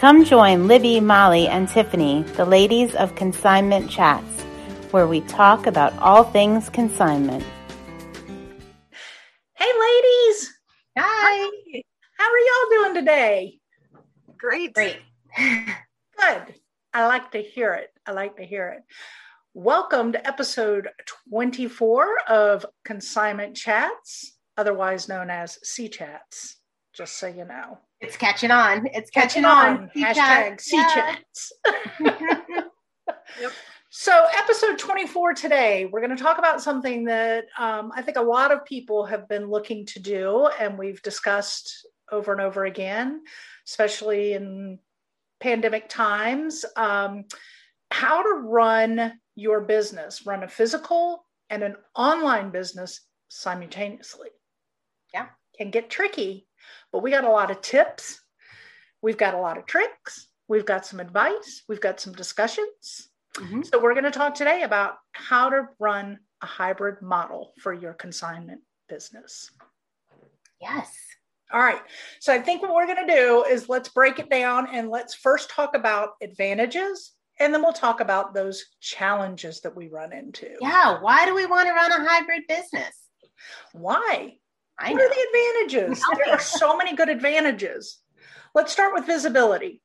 Come join Libby, Molly, and Tiffany, the ladies of Consignment Chats, where we talk about all things consignment. Hey, ladies. Hi. How are y'all doing today? Great. Great. Good. I like to hear it. I like to hear it. Welcome to episode 24 of Consignment Chats, otherwise known as C Chats, just so you know. It's catching on. It's catching, Catching on. C Hashtag Yeah. Chats. So, episode 24 today, we're going to talk about something that um, I think a lot of people have been looking to do, and we've discussed over and over again, especially in pandemic times um, how to run your business, run a physical and an online business simultaneously. Yeah. Can get tricky, but we got a lot of tips. We've got a lot of tricks. We've got some advice. We've got some discussions. Mhm. So, we're going to talk today about how to run a hybrid model for your consignment business. Yes. All right. So, I think what we're going to do is let's break it down and let's first talk about advantages and then we'll talk about those challenges that we run into. Yeah. Why do we want to run a hybrid business? Why? I what know. are the advantages? There are so many good advantages. Let's start with visibility.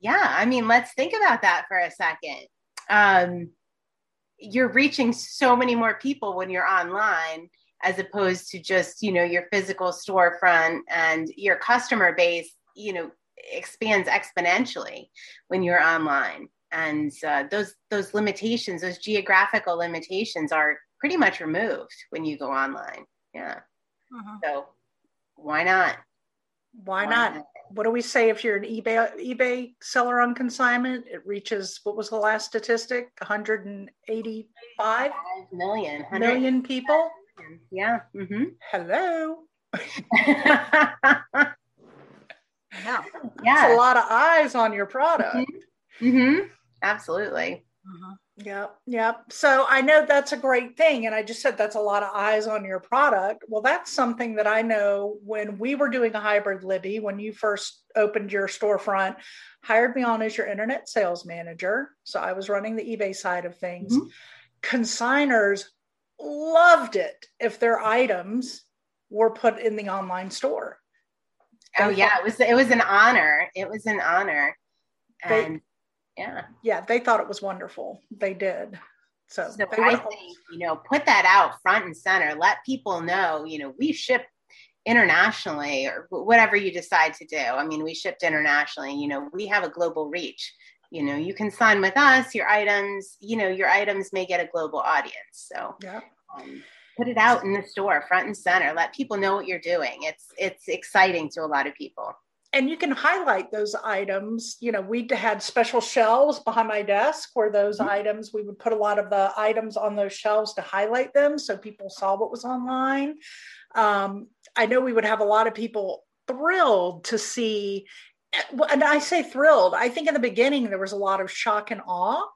Yeah. I mean, let's think about that for a second. Um, you're reaching so many more people when you're online as opposed to just, you know, your physical storefront and your customer base, you know, expands exponentially when you're online. And uh, those those limitations, those geographical limitations, are pretty much removed when you go online. Yeah. So why not? Why not? What do we say if you're an eBay eBay seller on consignment? It reaches what was the last statistic? 185 Five million, million people. million. Yeah. hmm Hello. yeah. That's a lot of eyes on your product. hmm Absolutely. Yep, yep. So I know that's a great thing. And I just said that's a lot of eyes on your product. Well, that's something that I know when we were doing a hybrid Libby, when you first opened your storefront, hired me on as your internet sales manager. So I was running the eBay side of things. Mhm. Consigners loved it if their items were put in the online store. Oh yeah, it was it was an honor. It was an honor. They- And yeah. Yeah, they thought it was wonderful. They did. So, So I think, you know, put that out front and center. Let people know, you know, we ship internationally or whatever you decide to do. I mean, we shipped internationally, you know, we have a global reach. You know, you can sign with us, your items, you know, your items may get a global audience. So yeah. um, put it out in the store front and center. Let people know what you're doing. It's it's exciting to a lot of people. And you can highlight those items. You know, we had special shelves behind my desk where those Mhm. items, we would put a lot of the items on those shelves to highlight them so people saw what was online. Um, I know we would have a lot of people thrilled to see, and I say thrilled, I think in the beginning there was a lot of shock and awe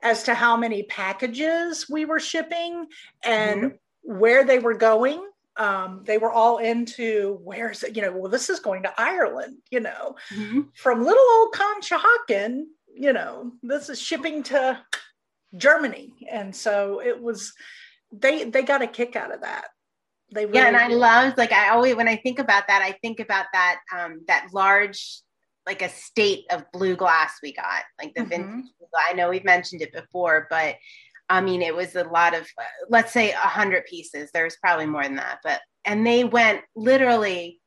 as to how many packages we were shipping and where they were going um, they were all into where's it, you know, well, this is going to Ireland, you know, from little old Conshohocken, you know, this is shipping to Germany. And so it was, they, they got a kick out of that. They really yeah and i loved like i always when i think about that i think about that um that large like a state of blue glass we got like the Mhm. vintage i know we've mentioned it before but i mean it was a lot of let's say a hundred pieces. There's probably more than that but and they went literally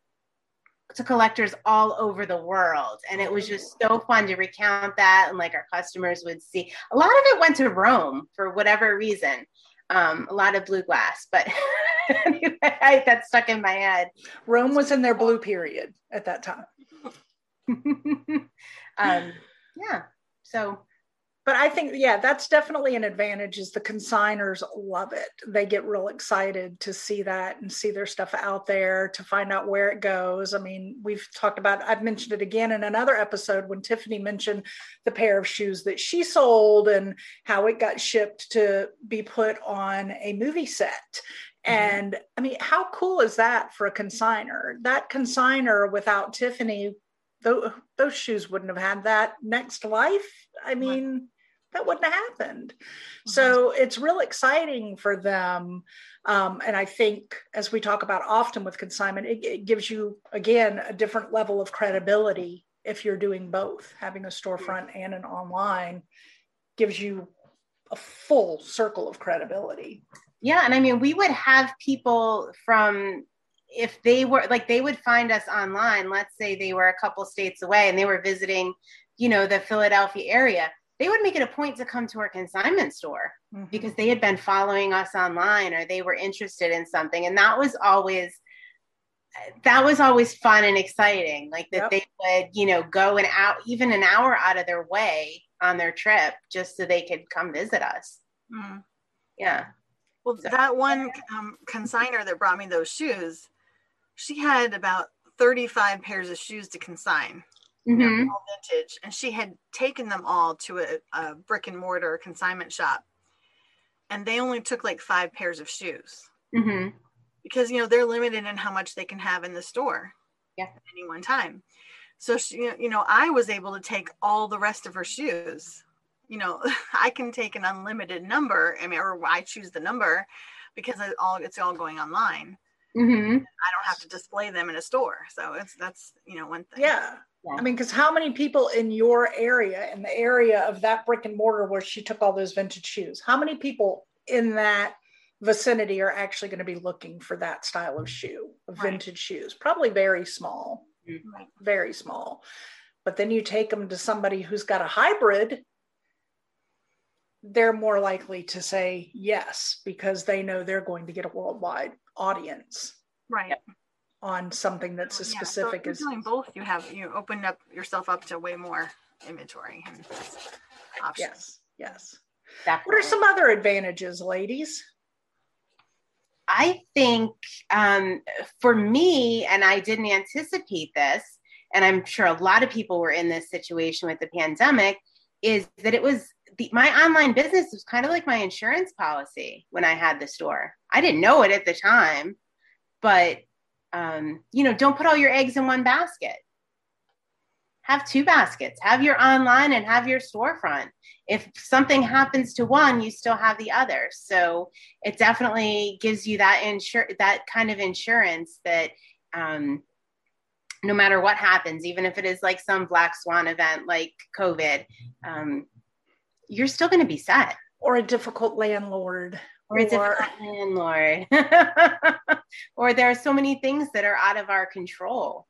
to collectors all over the world. And it was just so fun to recount that and like our customers would see a lot of it went to rome for whatever reason um, a lot of blue glass but anyway I, that stuck in my head. Rome was in their blue period at that time. um, yeah so but I think, yeah, that's definitely an advantage is the consigners love it. They get real excited to see that and see their stuff out there to find out where it goes. I mean, we've talked about, I've mentioned it again in another episode when Tiffany mentioned the pair of shoes that she sold and how it got shipped to be put on a movie set. Mm-hmm. And I mean, how cool is that for a consigner? That consigner without Tiffany those, those shoes wouldn't have had that next life. I mean, that wouldn't have happened. Mm-hmm. So it's real exciting for them. Um, and I think, as we talk about often with consignment, it, it, gives you, again, a different level of credibility if you're doing both. Having a storefront and an online gives you a full circle of credibility. Yeah. And I mean, we would have people from, if they were like, they would find us online, let's say they were a couple states away and they were visiting, you know, the Philadelphia area they would make it a point to come to our consignment store mm-hmm. because they had been following us online or they were interested in something and that was always that was always fun and exciting like that yep. they would you know go an out even an hour out of their way on their trip just so they could come visit us mm-hmm. yeah well so. that one um, consigner that brought me those shoes she had about 35 pairs of shoes to consign mm-hmm. all vintage, and she had taken them all to a, a brick and mortar consignment shop, and they only took like five pairs of shoes mm-hmm. because you know they're limited in how much they can have in the store yeah. at any one time. So she, you know, I was able to take all the rest of her shoes. You know, I can take an unlimited number. I mean, or I choose the number because it all it's all going online. Mm-hmm. I don't have to display them in a store. So it's that's you know one thing. Yeah. Yeah. I mean, because how many people in your area, in the area of that brick and mortar where she took all those vintage shoes, how many people in that vicinity are actually going to be looking for that style of shoe, of right. vintage shoes? Probably very small, mm-hmm. very small. But then you take them to somebody who's got a hybrid, they're more likely to say yes because they know they're going to get a worldwide audience. Right on something that's as specific so as doing both. You have you open up yourself up to way more inventory and options. Yes yes. Definitely. what are some other advantages ladies? I think um, for me and i didn't anticipate this and i'm sure a lot of people were in this situation with the pandemic is that it was the, my online business was kind of like my insurance policy when i had the store. I didn't know it at the time but um, you know, don't put all your eggs in one basket. Have two baskets. Have your online and have your storefront. If something happens to one, you still have the other. So it definitely gives you that insure that kind of insurance that um, no matter what happens, even if it is like some black swan event like COVID, um, you're still going to be set. Or a difficult landlord or it's a landlord or there are so many things that are out of our control.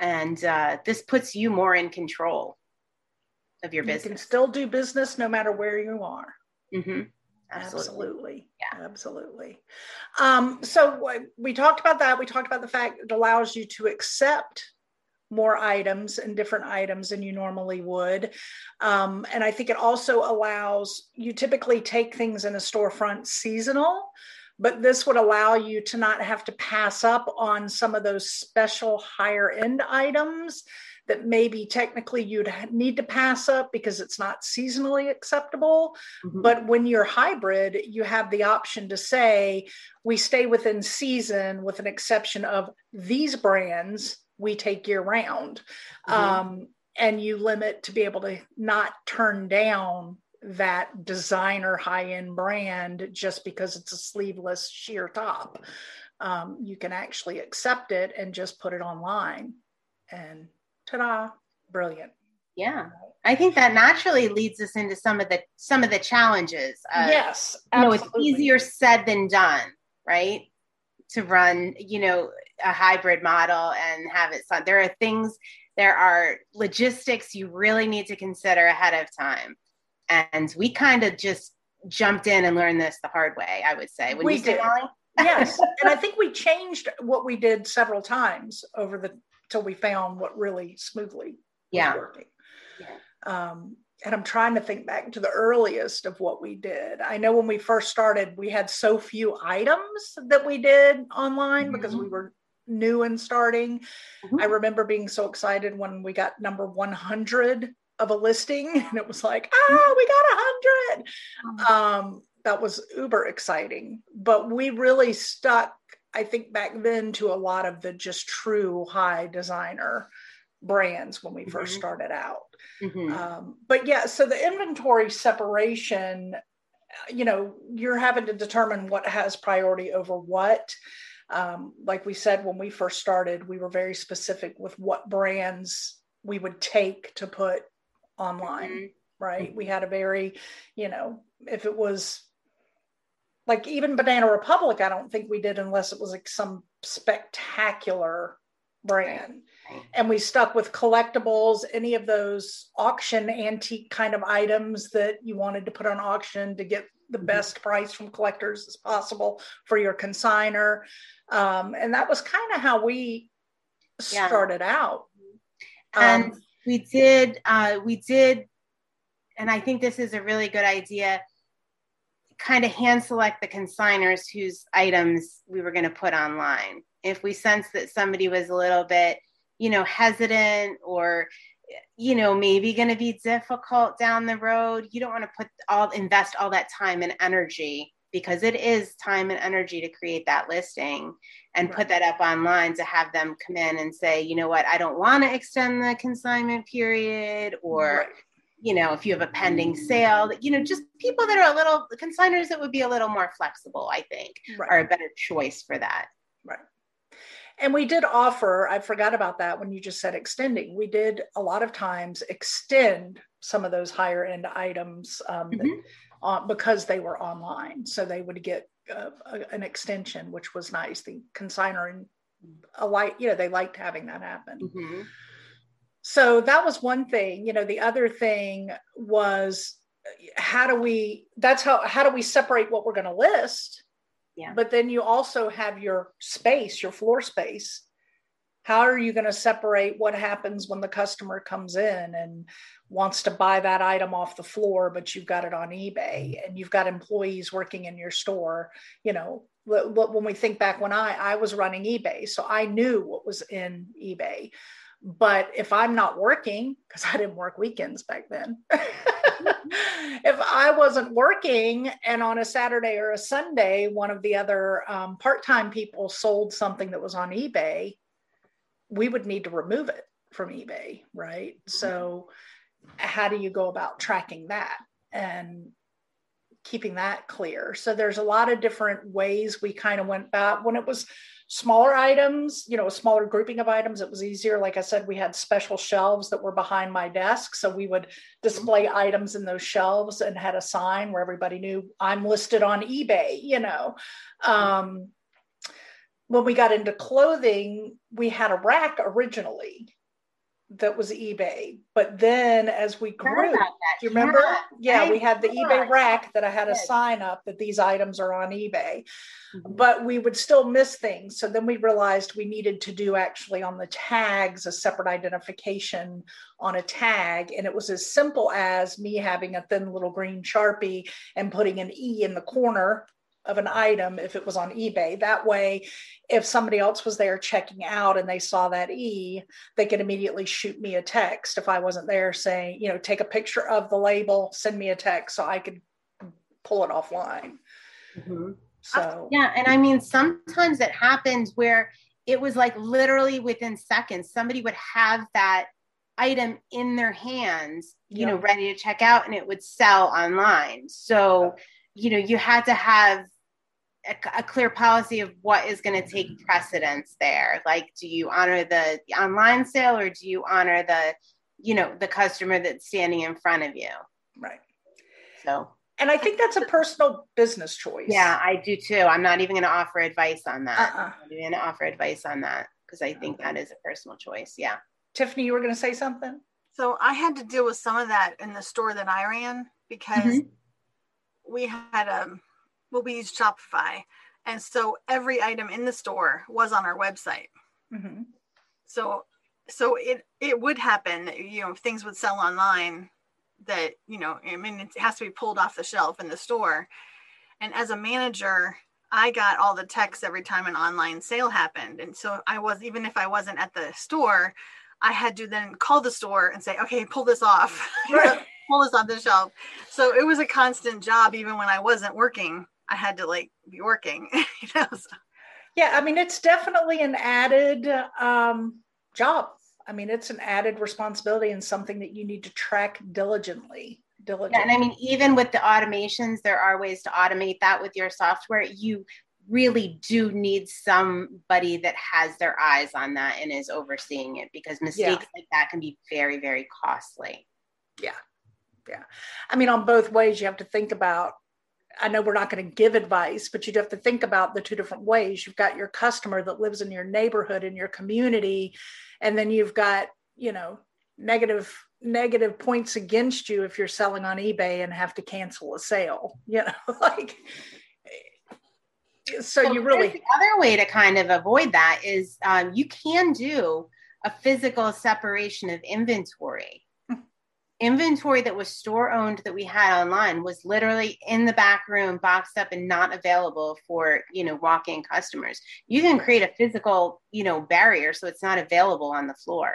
And uh, this puts you more in control of your business you can still do business no matter where you are. Mm-hmm. absolutely. Absolutely, yeah. absolutely. Um, so we talked about that. We talked about the fact it allows you to accept more items and different items than you normally would. Um, and I think it also allows you typically take things in a storefront seasonal, but this would allow you to not have to pass up on some of those special higher end items that maybe technically you'd need to pass up because it's not seasonally acceptable. Mm-hmm. But when you're hybrid, you have the option to say, we stay within season with an exception of these brands we take year round. Mm-hmm. Um, and you limit to be able to not turn down that designer high end brand just because it's a sleeveless sheer top. Um, you can actually accept it and just put it online. And ta da, brilliant. Yeah. I think that naturally leads us into some of the some of the challenges. yes, absolutely. you know, it's easier said than done, right? To run, you know, a hybrid model and have it so there are things there are logistics you really need to consider ahead of time. And we kind of just jumped in and learned this the hard way i would say. When we did. Yes. And i think we changed what we did several times over the till we found what really smoothly yeah. working. Yeah. um and I'm trying to think back to the earliest of what we did. I know when we first started, we had so few items that we did online mm-hmm. because we were new and starting. Mm-hmm. I remember being so excited when we got number 100 of a listing and it was like, ah, we got a 100. Mm-hmm. Um, that was uber exciting. But we really stuck, I think, back then to a lot of the just true high designer brands when we 1st mm-hmm. started out. Mm-hmm. Um, but yeah, so the inventory separation, you know, you're having to determine what has priority over what. Um, like we said when we first started, we were very specific with what brands we would take to put online, mm-hmm. right? We had a very, you know, if it was like even Banana Republic, I don't think we did unless it was like some spectacular brand. And we stuck with collectibles, any of those auction antique kind of items that you wanted to put on auction to get the mm-hmm. best price from collectors as possible for your consigner. Um, and that was kind of how we started yeah. out. And um, we did, uh, we did, and I think this is a really good idea kind of hand select the consigners whose items we were going to put online. If we sense that somebody was a little bit, you know, hesitant or, you know, maybe going to be difficult down the road, you don't want to put all, invest all that time and energy because it is time and energy to create that listing and put that up online to have them come in and say, you know what, I don't want to extend the consignment period or you know, if you have a pending sale, you know, just people that are a little consigners that would be a little more flexible, I think, right. are a better choice for that. Right. And we did offer, I forgot about that when you just said extending. We did a lot of times extend some of those higher end items um, mm-hmm. that, uh, because they were online. So they would get uh, a, an extension, which was nice. The consigner and a light, you know, they liked having that happen. Mm-hmm so that was one thing you know the other thing was how do we that's how how do we separate what we're going to list yeah. But then you also have your space your floor space. How are you going to separate what happens when the customer comes in and wants to buy that item off the floor but you've got it on ebay mm-hmm. and you've got employees working in your store? You know when we think back when i i was running ebay so i knew what was in ebay but if I'm not working, because I didn't work weekends back then, if I wasn't working and on a Saturday or a Sunday, one of the other um, part time people sold something that was on eBay, we would need to remove it from eBay, right? Mm-hmm. So, how do you go about tracking that and keeping that clear? So, there's a lot of different ways we kind of went back when it was smaller items, you know, a smaller grouping of items, it was easier. Like I said, we had special shelves that were behind my desk. So we would display mm-hmm. items in those shelves and had a sign where everybody knew I'm listed on eBay, you know. Um, when we got into clothing, we had a rack originally that was eBay. But then as we grew, do you remember? Yeah, yeah we had the eBay rack that I had a sign up that these items are on eBay. Mm-hmm. But we would still miss things. So then we realized we needed to do actually on the tags a separate identification on a tag. And it was as simple as me having a thin little green Sharpie and putting an E in the corner of an item if it was on eBay. That way, if somebody else was there checking out and they saw that E, they could immediately shoot me a text if I wasn't there saying, you know, take a picture of the label, send me a text so I could pull it offline. Mm-hmm. So, yeah. And I mean, sometimes it happens where it was like literally within seconds, somebody would have that item in their hands, you know, ready to check out and it would sell online. So, you know you had to have a, a clear policy of what is going to take precedence there. Like do you honor the, the online sale or do you honor the you know the customer that's standing in front of you? Right. So. And i think that's a personal business choice. Yeah i do too. I'm not even going to offer advice on that. Uh-uh. i'm going to offer advice on that because i think that is a personal choice yeah. Tiffany you were going to say something? So i had to deal with some of that in the store that i ran because mm-hmm we had um well we used Shopify, and so every item in the store was on our website. Mm-hmm. So so it it would happen, you know, things would sell online that you know i mean it has to be pulled off the shelf in the store. And as a manager i got all the texts every time an online sale happened. And so i was even if i wasn't at the store i had to then call the store and say okay pull this off. Right pull this on the shelf. So it was a constant job, even when I wasn't working. I had to like be working, you know. So. Yeah, I mean, it's definitely an added um, job. I mean, it's an added responsibility and something that you need to track diligently. Diligently. Yeah, and I mean, even with the automations, there are ways to automate that with your software. You really do need somebody that has their eyes on that and is overseeing it because mistakes yeah. like that can be very, very costly. Yeah. Yeah. I mean, on both ways, you have to think about I know we're not going to give advice, but you'd have to think about the two different ways. You've got your customer that lives in your neighborhood, in your community, and then you've got, you know, negative negative points against you if you're selling on eBay and have to cancel a sale. You know, like so, so you really the other way to kind of avoid that is um, you can do a physical separation of inventory inventory that was store owned that we had online was literally in the back room boxed up and not available for you know walk-in customers you can create a physical you know barrier so it's not available on the floor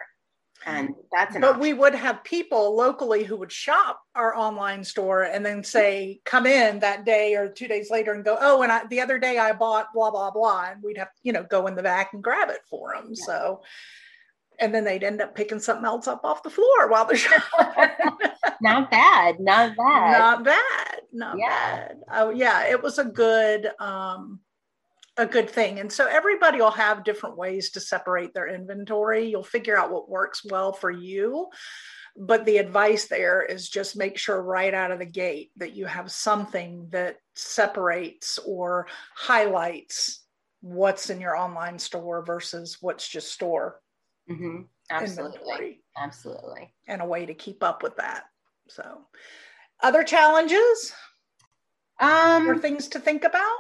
and that's but option. we would have people locally who would shop our online store and then say come in that day or two days later and go oh and I, the other day i bought blah blah blah and we'd have you know go in the back and grab it for them yeah. so and then they'd end up picking something else up off the floor while they're shopping. not bad, not bad, not bad, not yeah. bad. Oh yeah, it was a good, um, a good thing. And so everybody will have different ways to separate their inventory. You'll figure out what works well for you. But the advice there is just make sure right out of the gate that you have something that separates or highlights what's in your online store versus what's just store Mm-hmm. Absolutely. Inventory. Absolutely. And a way to keep up with that. So, other challenges um, or things to think about?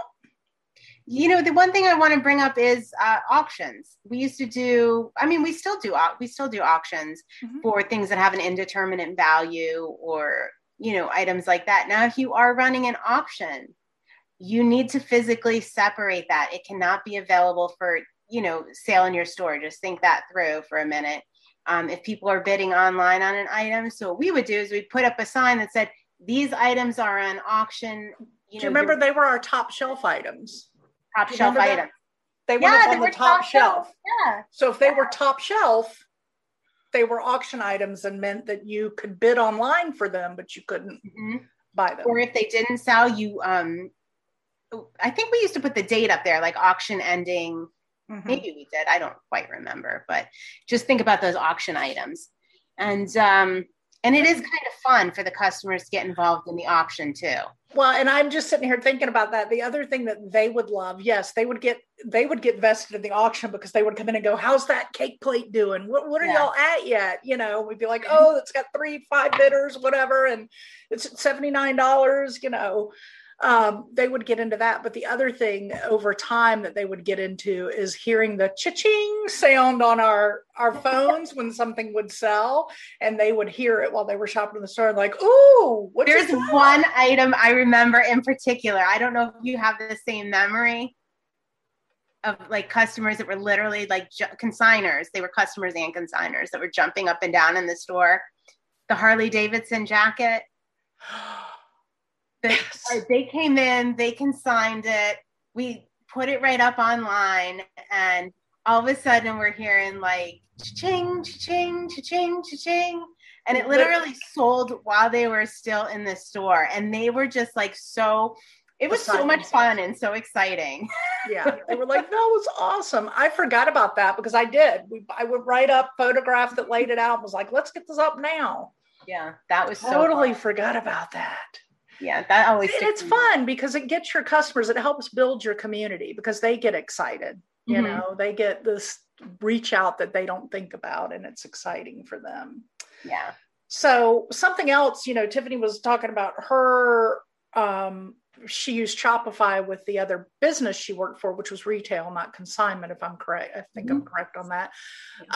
You know, the one thing I want to bring up is uh, auctions. We used to do, I mean, we still do, we still do auctions mm-hmm. for things that have an indeterminate value or, you know, items like that. Now, if you are running an auction, you need to physically separate that. It cannot be available for you know sale in your store. Just think that through for a minute. Um, if people are bidding online on an item so what we would do is we'd put up a sign that said these items are on auction. You know, do you remember they were our top shelf items? Top shelf items. They were yeah, on the top, top shelf. shelf. Yeah. So if they yeah. were top shelf they were auction items and meant that you could bid online for them but you couldn't mm-hmm. buy them. Or if they didn't sell you um I think we used to put the date up there, like auction ending Mm-hmm. Maybe we did. I don't quite remember, but just think about those auction items. And um, and it is kind of fun for the customers to get involved in the auction too. Well, and I'm just sitting here thinking about that. The other thing that they would love, yes, they would get they would get vested in the auction because they would come in and go, "How's that cake plate doing? What what are yeah. y'all at yet?" You know, we'd be like, "Oh, it's got three, five bidders, whatever, and it's seventy nine dollars." You know, um, they would get into that. But the other thing over time that they would get into is hearing the cha-ching sound on our our phones when something would sell, and they would hear it while they were shopping in the store, like, "Ooh, what?" There's one item I remember in particular. I don't know if you have the same memory of like customers that were literally like ju- consigners. They were customers and consigners that were jumping up and down in the store. The Harley Davidson jacket. yes. they came in, they consigned it. We put it right up online, and all of a sudden we're hearing like ching, ching, ching, ching, and it literally sold while they were still in the store, and they were just like so. It was so much fun and so exciting. yeah, they were like, "That was awesome." I forgot about that because I did. We, I would write up photograph that laid it out. and Was like, "Let's get this up now." Yeah, that was totally so forgot about that yeah that always it's fun because it gets your customers it helps build your community because they get excited you mm-hmm. know they get this reach out that they don't think about and it's exciting for them. Yeah. So something else you know tiffany was talking about her um she used Shopify with the other business she worked for, which was retail, not consignment, if I'm correct. I think mm-hmm. I'm correct on that.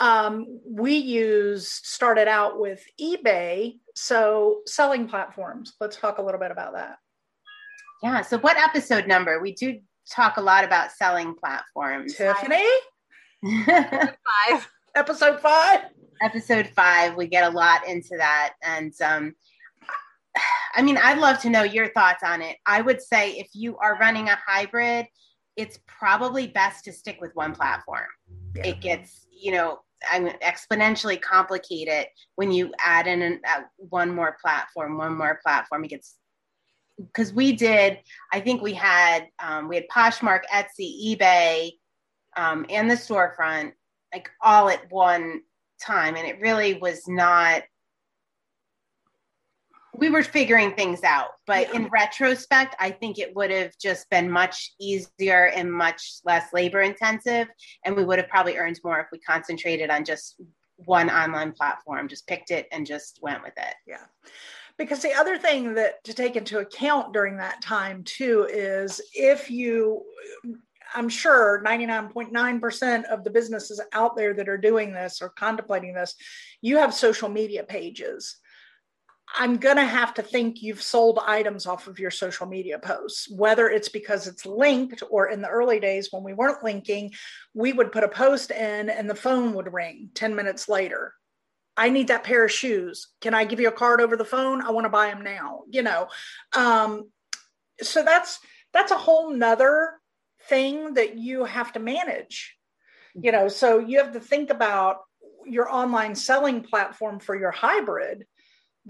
Um, we used, started out with eBay. So selling platforms. Let's talk a little bit about that. Yeah. So, what episode number? We do talk a lot about selling platforms. Tiffany? five. Episode five? Episode five. We get a lot into that. And, um, I mean, I'd love to know your thoughts on it. I would say if you are running a hybrid, it's probably best to stick with one platform. Yeah. It gets, you know, exponentially complicated when you add in an, uh, one more platform, one more platform. It gets because we did. I think we had um, we had Poshmark, Etsy, eBay, um, and the storefront like all at one time, and it really was not we were figuring things out but yeah. in retrospect i think it would have just been much easier and much less labor intensive and we would have probably earned more if we concentrated on just one online platform just picked it and just went with it. Yeah. Because the other thing that to take into account during that time too is if you i'm sure 99.9% of the businesses out there that are doing this or contemplating this you have social media pages I'm going to have to think you've sold items off of your social media posts, whether it's because it's linked or in the early days when we weren't linking, we would put a post in and the phone would ring 10 minutes later. I need that pair of shoes. Can I give you a card over the phone? I want to buy them now, you know. Um, so that's that's a whole nother thing that you have to manage. You know, so you have to think about your online selling platform for your hybrid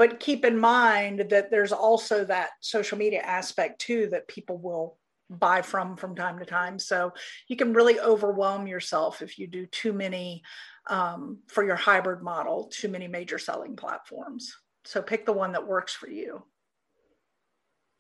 but keep in mind that there's also that social media aspect too that people will buy from from time to time. So you can really overwhelm yourself if you do too many um, for your hybrid model too many major selling platforms. So pick the one that works for you.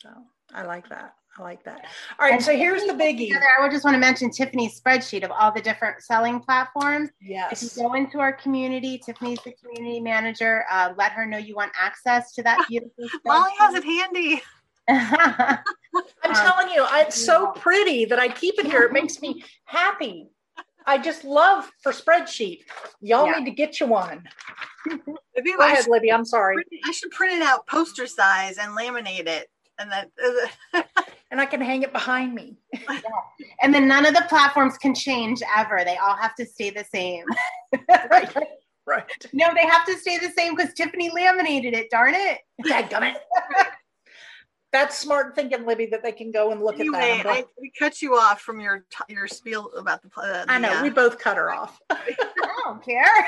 So i like that I like that. All right, and so here's the biggie. Together, I would just want to mention Tiffany's spreadsheet of all the different selling platforms. Yes. If you go into our community, Tiffany's the community manager. Uh, let her know you want access to that beautiful. Molly has it handy. I'm telling you, it's so pretty that I keep it here. It makes me happy. I just love for spreadsheet. Y'all yeah. need to get you one. Maybe Go ahead, Libby. I'm sorry. I should print it out poster size and laminate it and that and I can hang it behind me. yeah. And then none of the platforms can change ever. They all have to stay the same. right. Right. No, they have to stay the same because Tiffany laminated it. Darn it. Dadgummit. That's smart thinking, Libby, that they can go and look anyway, at that. I, we cut you off from your your spiel about the. Uh, I know. we both cut her off. I don't care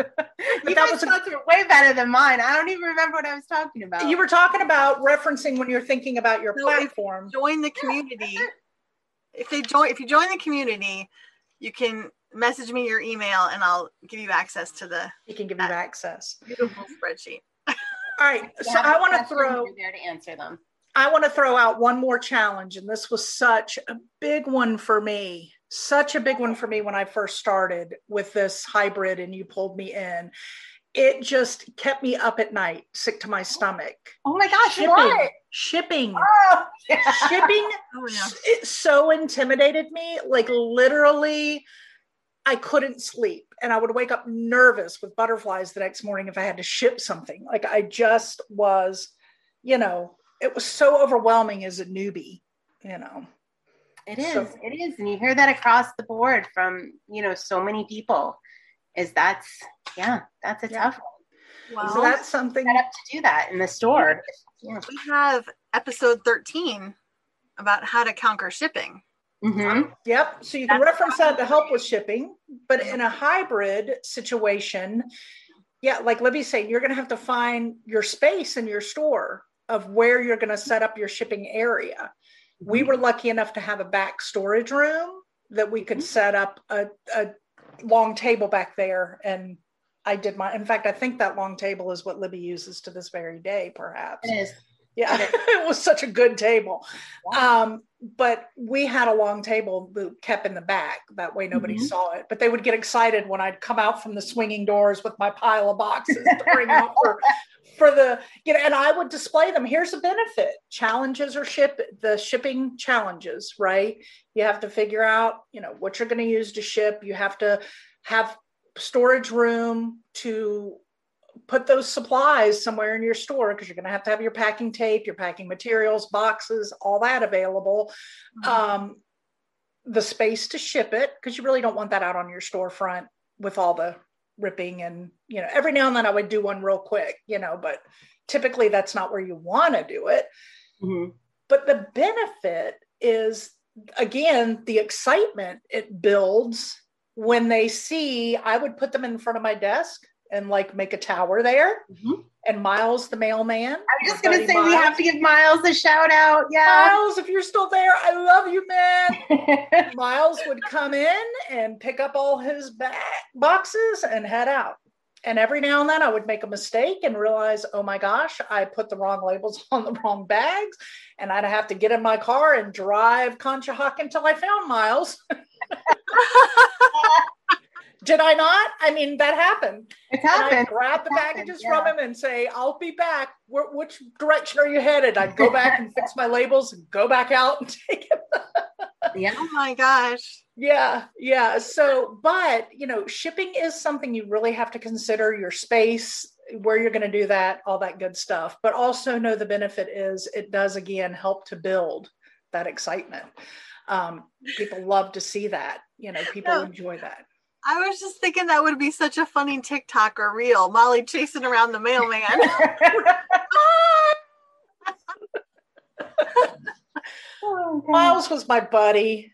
you guys was a, way better than mine. I don't even remember what I was talking about. You were talking about referencing when you're thinking about your so platform. join the community. if they join, if you join the community, you can message me your email and I'll give you access to the. He can give you access. Beautiful spreadsheet. All right, so I want to throw there to answer them. I want to throw out one more challenge, and this was such a big one for me such a big one for me when I first started with this hybrid and you pulled me in. It just kept me up at night, sick to my stomach. Oh my gosh, shipping, what? Shipping. Oh, yeah. Shipping. Oh, yeah. It so intimidated me. Like literally, I couldn't sleep. And I would wake up nervous with butterflies the next morning if I had to ship something. Like I just was, you know, it was so overwhelming as a newbie, you know. It is. So, it is. And you hear that across the board from, you know, so many people is that's, yeah, that's a yeah. tough one. Well, so that's something set up to do that in the store. Yeah. We have episode 13 about how to conquer shipping. Mm-hmm. Yep. So you can that's reference that to help with shipping, but in a hybrid situation, yeah, like Libby's saying, you're going to have to find your space in your store of where you're going to set up your shipping area we were lucky enough to have a back storage room that we could mm-hmm. set up a, a long table back there and I did my in fact I think that long table is what Libby uses to this very day perhaps. It is. Yeah, it, is. it was such a good table. Wow. Um, but we had a long table that kept in the back. That way nobody mm-hmm. saw it. But they would get excited when I'd come out from the swinging doors with my pile of boxes to bring for for the you know and i would display them. Here's a benefit. Challenges or ship the shipping challenges right? You have to figure out you know what you're going to use to ship. You have to have storage room to put those supplies somewhere in your store because you're going to have to have your packing tape your packing materials boxes all that available. Mm-hmm. um, the space to ship it because you really don't want that out on your storefront with all the ripping and you know every now and then i would do one real quick you know but typically that's not where you want to do it mm-hmm. but the benefit is again the excitement it builds when they see, I would put them in front of my desk and like make a tower there. Mm-hmm. And Miles, the mailman. I'm just going to say Miles, we have to give Miles a shout out. Yeah. Miles, if you're still there, I love you, man. Miles would come in and pick up all his back boxes and head out. And every now and then I would make a mistake and realize, oh my gosh, I put the wrong labels on the wrong bags. And I'd have to get in my car and drive Conshohock until I found Miles. Did I not? I mean, that happened. It's happened. I grab the packages yeah. from him and say, I'll be back. Where, which direction are you headed? I'd go back and fix my labels and go back out and take it. yeah. Oh my gosh. Yeah. Yeah. So, but, you know, shipping is something you really have to consider your space, where you're going to do that, all that good stuff. But also know the benefit is it does, again, help to build that excitement. Um, people love to see that. You know, people no. enjoy that. I was just thinking that would be such a funny TikTok or reel. Molly chasing around the mailman. oh, Miles was my buddy.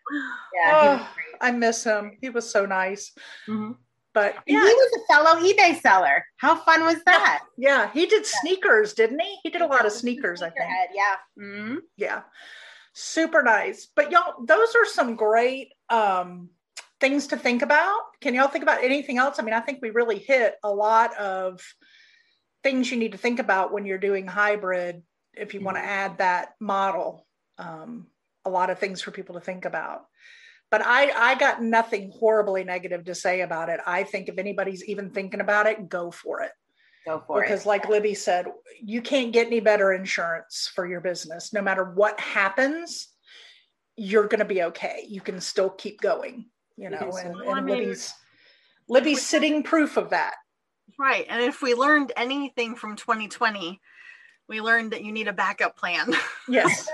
Yeah, oh, I miss him. He was so nice. Mm-hmm. But yeah. he was a fellow eBay seller. How fun was that? Yeah, yeah. he did yeah. sneakers, didn't he? He did a lot of sneakers, I think. Yeah. Mm-hmm. Yeah. Super nice. But y'all, those are some great um things to think about. Can y'all think about anything else? I mean, I think we really hit a lot of things you need to think about when you're doing hybrid if you mm-hmm. want to add that model. Um, a lot of things for people to think about. But I, I got nothing horribly negative to say about it. I think if anybody's even thinking about it, go for it. Go for because, it. Because, like Libby said, you can't get any better insurance for your business. No matter what happens, you're going to be okay. You can still keep going you know, and, and I mean, Libby's Libby's sitting proof of that. Right. And if we learned anything from 2020, we learned that you need a backup plan. Yes.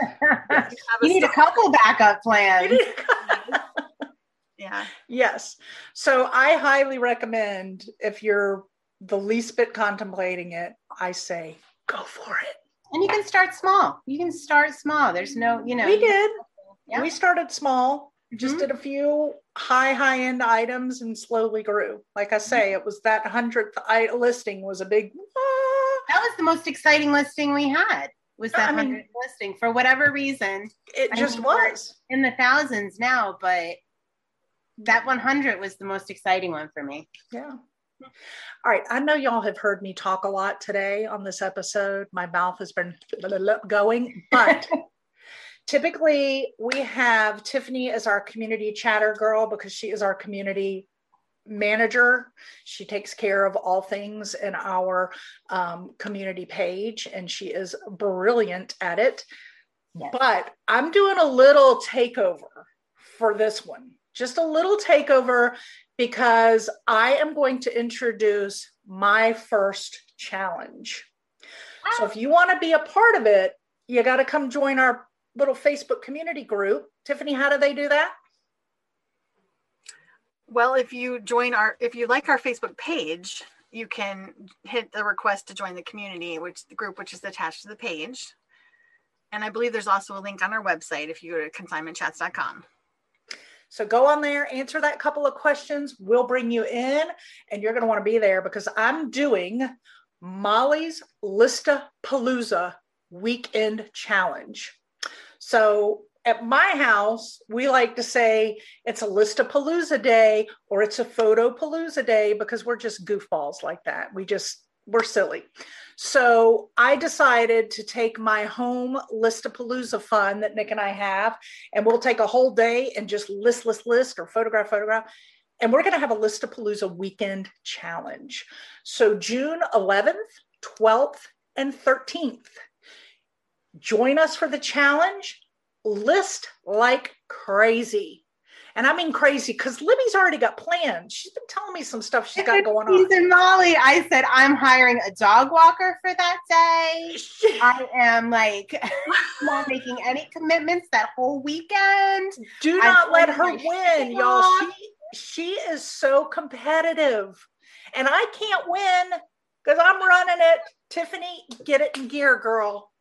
yes. You, need a couple backup plans. yeah. Yes. So I highly recommend if you're the least bit contemplating it, I say go for it. And you can start small. You can start small. There's no, you know. We did. Yeah. We started small just mm-hmm. did a few high high end items and slowly grew. Like i say it was that 100th listing was a big ah. that was the most exciting listing we had was that I mean, 100th listing for whatever reason. it I just mean, was. in the thousands now but that 100 was the most exciting one for me. Yeah. All right i know y'all have heard me talk a lot today on this episode. My mouth has been going but Typically, we have Tiffany as our community chatter girl because she is our community manager. She takes care of all things in our um, community page, and she is brilliant at it. Yes. But I'm doing a little takeover for this one, just a little takeover because I am going to introduce my first challenge. So if you want to be a part of it, you got to come join our little Facebook community group. Tiffany, how do they do that? Well, if you join our, if you like our Facebook page, you can hit the request to join the community, which the group, which is attached to the page. And I believe there's also a link on our website if you go to consignmentchats.com. So go on there, answer that couple of questions. We'll bring you in, and you're going to want to be there because I'm doing Molly's Listapalooza Weekend Challenge. So at my house, we like to say it's a Listapalooza day or it's a photo palooza day because we're just goofballs like that. We just, we're silly. So I decided to take my home Listapalooza fun that Nick and I have, and we'll take a whole day and just list, list, list or photograph, photograph. And we're going to have a Listapalooza weekend challenge. So June 11th, 12th, and 13th join us for the challenge, list like crazy. And I mean crazy because Libby's already got plans. She's been telling me some stuff she's got going on. And Molly, I said I'm hiring a dog walker for that day. I am like not making any commitments that whole weekend. Do not I let her win, y'all. She she is so competitive, and I can't win because I'm running it. Tiffany, get it in gear, girl.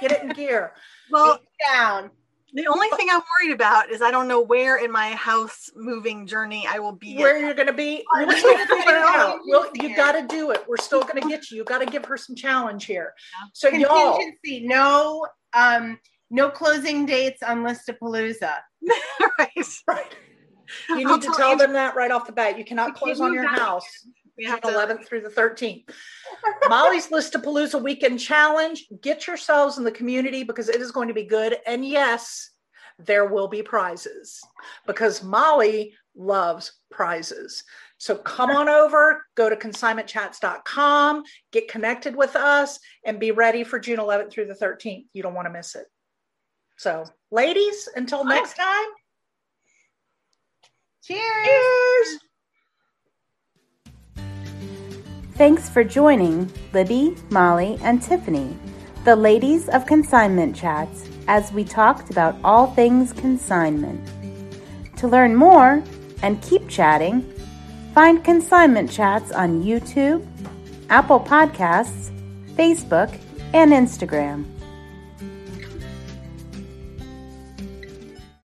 Get it in gear. Well, down. The only thing I'm worried about is I don't know where in my house moving journey I will be. Where you're going to be? We'll still figure it out. We'll, you got to do it. We're still going to get you. You got to give her some challenge here. So y'all, Contingency, no, um, no closing dates on Listapalooza. right. right? You I'll need to tell tell them that right off the bat. You cannot close can't on your house. We have 11th through the 13th. Molly's Listapalooza Weekend Challenge. Get yourselves in the community because it is going to be good. And yes, there will be prizes because Molly loves prizes. So come on over, go to consignmentchats.com, get connected with us, and be ready for June 11th through the 13th. You don't want to miss it. So, ladies, until oh. next time, Cheers. cheers. Thanks for joining Libby, Molly, and Tiffany, the ladies of Consignment Chats, as we talked about all things consignment. To learn more and keep chatting, find Consignment Chats on YouTube, Apple Podcasts, Facebook, and Instagram.